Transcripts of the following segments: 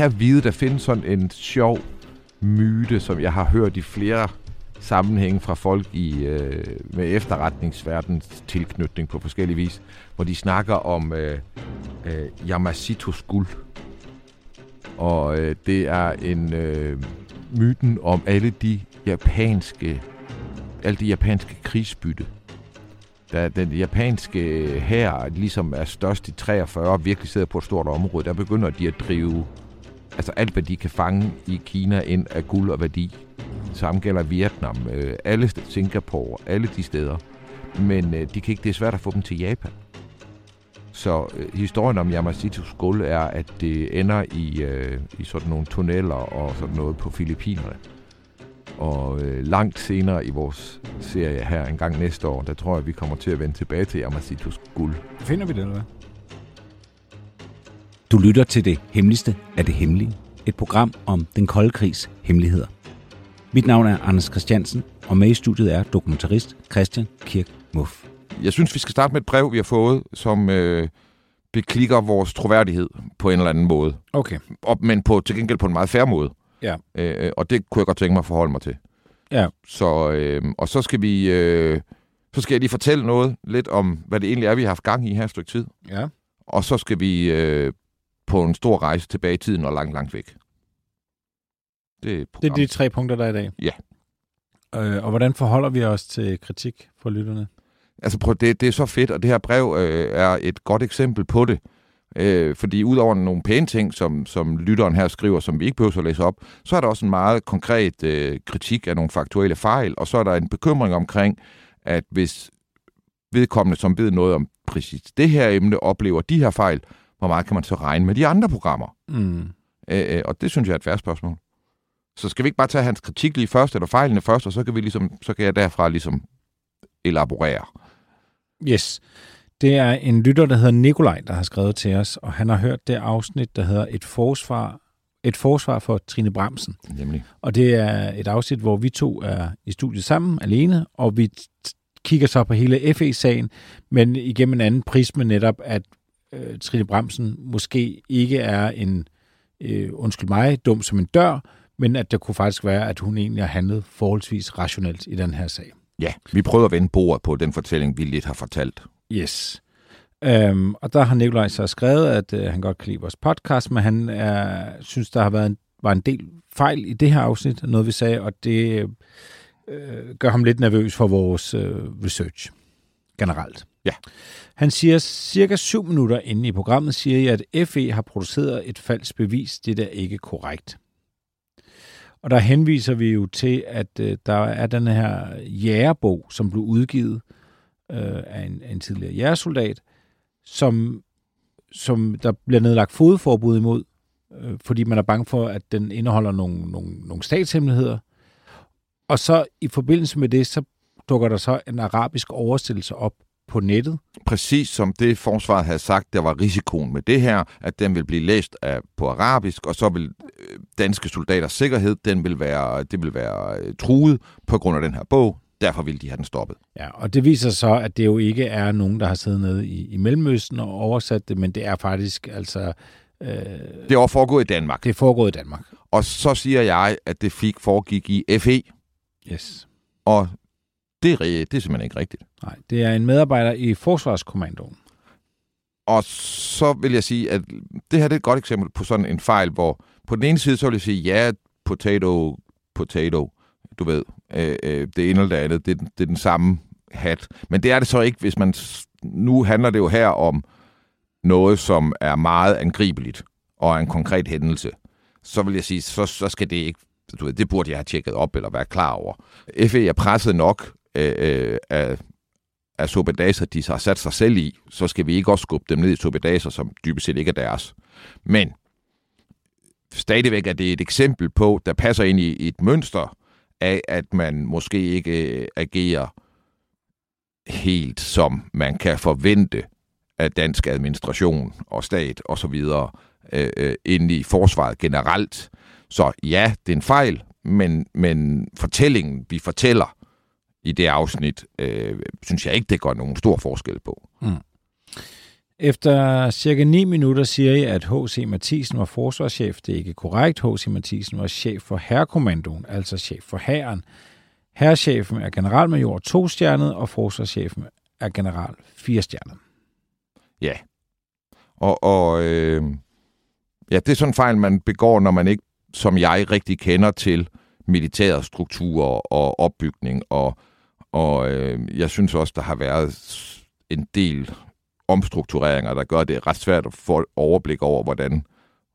Have skal vide, der findes sådan en sjov myte, som jeg har hørt i flere sammenhænge fra folk i øh, med efterretningsverdens tilknytning på forskellige vis, hvor de snakker om øh, øh, Yamasitos guld. Og øh, det er en øh, myten om alle de japanske alle de japanske krigsbytte. Da den japanske hær ligesom er størst i 43 og virkelig sidder på et stort område, der begynder de at drive altså alt, hvad de kan fange i Kina ind af guld og værdi. Samme gælder Vietnam, øh, alle Singapore, alle de steder. Men øh, de kan ikke, det er svært at få dem til Japan. Så øh, historien om Yamasitos guld er, at det ender i, øh, i sådan nogle tunneller og sådan noget på Filippinerne. Og øh, langt senere i vores serie her, en gang næste år, der tror jeg, vi kommer til at vende tilbage til Yamasitos guld. Finder vi det, eller hvad? Du lytter til det hemmeligste af det hemmelige. Et program om den kolde krigs hemmeligheder. Mit navn er Anders Christiansen, og med i studiet er dokumentarist Christian Kirk Muff. Jeg synes, vi skal starte med et brev, vi har fået, som øh, beklikker vores troværdighed på en eller anden måde. Okay. Og, men på, til gengæld på en meget færre måde. Ja. Øh, og det kunne jeg godt tænke mig at forholde mig til. Ja. Så, øh, og så skal vi... Øh, så skal jeg lige fortælle noget lidt om, hvad det egentlig er, vi har haft gang i her et stykke tid. Ja. Og så skal vi øh, på en stor rejse tilbage i tiden og langt, langt væk. Det er, Det er de tre punkter, der er i dag. Ja. Øh, og hvordan forholder vi os til kritik fra lytterne? Altså prøv, det, det er så fedt, og det her brev øh, er et godt eksempel på det. Øh, fordi udover nogle pæne ting, som, som lytteren her skriver, som vi ikke behøver at læse op, så er der også en meget konkret øh, kritik af nogle faktuelle fejl, og så er der en bekymring omkring, at hvis vedkommende, som ved noget om præcis det her emne, oplever de her fejl, hvor meget kan man så regne med de andre programmer? Mm. Øh, og det synes jeg er et færre spørgsmål. Så skal vi ikke bare tage hans kritik lige først, eller fejlene først, og så kan, vi ligesom, så kan jeg derfra ligesom elaborere. Yes. Det er en lytter, der hedder Nikolaj, der har skrevet til os, og han har hørt det afsnit, der hedder Et forsvar, et forsvar for Trine Bramsen. Nemlig. Og det er et afsnit, hvor vi to er i studiet sammen, alene, og vi kigger så på hele FE-sagen, men igennem en anden prisme netop, at øh, Trine Bramsen måske ikke er en, øh, undskyld mig, dum som en dør, men at det kunne faktisk være, at hun egentlig har handlet forholdsvis rationelt i den her sag. Ja, vi prøver at vende bordet på den fortælling, vi lidt har fortalt. Yes. Øhm, og der har Nikolaj så skrevet, at øh, han godt kan lide vores podcast, men han er, synes, der har været en, var en del fejl i det her afsnit, noget vi sagde, og det øh, gør ham lidt nervøs for vores øh, research generelt. Ja. Han siger, cirka syv minutter inde i programmet, siger jeg, at FE har produceret et falsk bevis. Det er ikke korrekt. Og der henviser vi jo til, at øh, der er den her jægerbog, som blev udgivet øh, af en, af en tidligere jægersoldat, som, som der bliver nedlagt fodforbud imod, øh, fordi man er bange for, at den indeholder nogle, nogle, nogle statshemmeligheder. Og så i forbindelse med det, så dukker der så en arabisk oversættelse op på nettet. Præcis som det forsvaret havde sagt, der var risikoen med det her, at den vil blive læst af, på arabisk, og så vil øh, danske soldaters sikkerhed, den vil være, det vil være øh, truet på grund af den her bog. Derfor vil de have den stoppet. Ja, og det viser så, at det jo ikke er nogen, der har siddet nede i, i Mellemøsten og oversat det, men det er faktisk altså... Øh, Det er foregået i Danmark. det er foregået i Danmark. Og så siger jeg, at det fik foregik i FE, Yes. og det er, det er simpelthen ikke rigtigt. Nej, det er en medarbejder i Forsvarskommandoen. Og så vil jeg sige, at det her det er et godt eksempel på sådan en fejl, hvor på den ene side, så vil jeg sige, ja, potato, potato, du ved, øh, øh, det ene eller det andet, det, den- det er den samme hat. Men det er det så ikke, hvis man... Nu handler det jo her om noget, som er meget angribeligt, og er en konkret hændelse. Så vil jeg sige, så, så skal det ikke... Du ved, det burde jeg have tjekket op, eller være klar over. FE er presset nok Øh, øh, af, af sobedaser, de har sat sig selv i, så skal vi ikke også skubbe dem ned i sobedaser, som dybest set ikke er deres. Men stadigvæk er det et eksempel på, der passer ind i et mønster af, at man måske ikke øh, agerer helt som man kan forvente af dansk administration og stat og så videre øh, øh, ind i forsvaret generelt. Så ja, det er en fejl, men, men fortællingen, vi fortæller i det afsnit, øh, synes jeg ikke, det gør nogen stor forskel på. Mm. Efter cirka 9 minutter siger jeg, at H.C. Mathisen var forsvarschef. Det er ikke korrekt. H.C. Mathisen var chef for herrekommandoen, altså chef for hæren. Herrechefen er generalmajor 2 stjernet, og forsvarschefen er general 4 stjernet. Ja. Og, og øh, ja, det er sådan en fejl, man begår, når man ikke, som jeg, rigtig kender til militære strukturer og opbygning. Og, og øh, jeg synes også, der har været en del omstruktureringer, der gør det ret svært at få overblik over, hvordan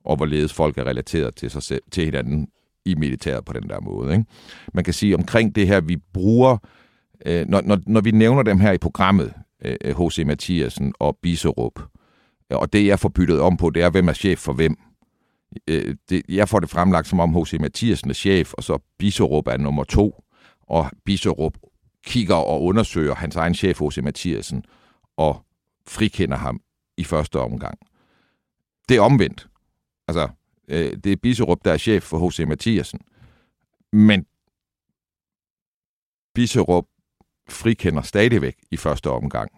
og hvorledes folk er relateret til sig selv, til hinanden i militæret på den der måde. Ikke? Man kan sige omkring det her, vi bruger, øh, når, når, når vi nævner dem her i programmet, H.C. Øh, Mathiasen og Biserup, og det jeg får byttet om på, det er, hvem er chef for hvem. Øh, det, jeg får det fremlagt som om H.C. Mathiasen er chef, og så Biserup er nummer to, og Biserup kigger og undersøger hans egen chef, H.C. Mathiasen, og frikender ham i første omgang. Det er omvendt. Altså, øh, det er Biserup, der er chef for H.C. Mathiasen. Men Biserup frikender stadigvæk i første omgang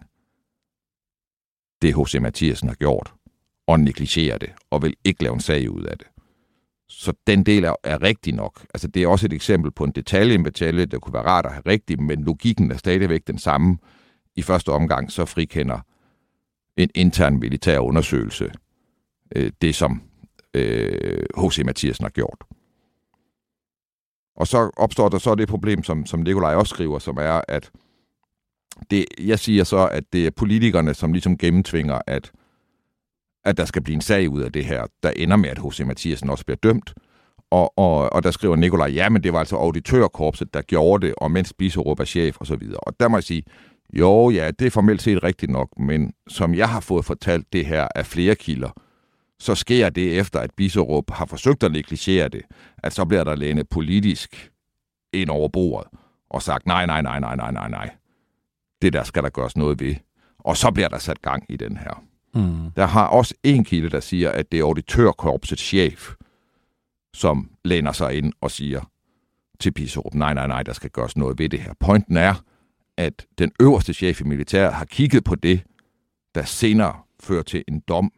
det H.C. Mathiasen har gjort, og negligerer det, og vil ikke lave en sag ud af det. Så den del er, er rigtig nok. Altså, det er også et eksempel på en detalje, en detalje, der kunne være rart at have rigtig, men logikken er stadigvæk den samme. I første omgang så frikender en intern militær undersøgelse øh, det, som H.C. Øh, Mathiasen har gjort. Og så opstår der så det problem, som, som Nikolaj også skriver, som er, at det, jeg siger så, at det er politikerne, som ligesom gennemtvinger, at, at der skal blive en sag ud af det her, der ender med, at H.C. Mathiasen også bliver dømt. Og, og, og der skriver Nikolaj, ja, men det var altså auditørkorpset, der gjorde det, og mens Biserup er chef og så videre. Og der må jeg sige, jo, ja, det er formelt set rigtigt nok, men som jeg har fået fortalt det her af flere kilder, så sker det efter, at Biserup har forsøgt at negligere det, at så bliver der lænet politisk ind over bordet og sagt, nej, nej, nej, nej, nej, nej, nej. Det der skal der gøres noget ved. Og så bliver der sat gang i den her. Mm. Der har også en kilde, der siger, at det er auditørkorpsets chef, som læner sig ind og siger til Biserup, nej, nej, nej, der skal gøres noget ved det her. Pointen er, at den øverste chef i militæret har kigget på det, der senere fører til en dom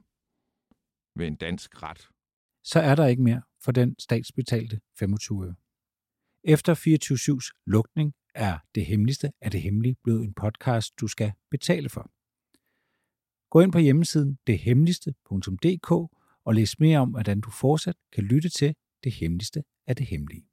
ved en dansk ret. Så er der ikke mere for den statsbetalte 25 øre. Efter 24-7's lukning er det hemmeligste af det hemmelige blevet en podcast, du skal betale for. Gå ind på hjemmesiden dethemmeligste.dk og læs mere om, hvordan du fortsat kan lytte til det hemmeligste af det hemmelige.